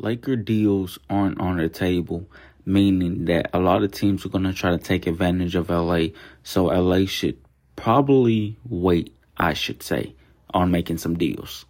Laker deals aren't on the table, meaning that a lot of teams are going to try to take advantage of LA. So LA should probably wait, I should say, on making some deals.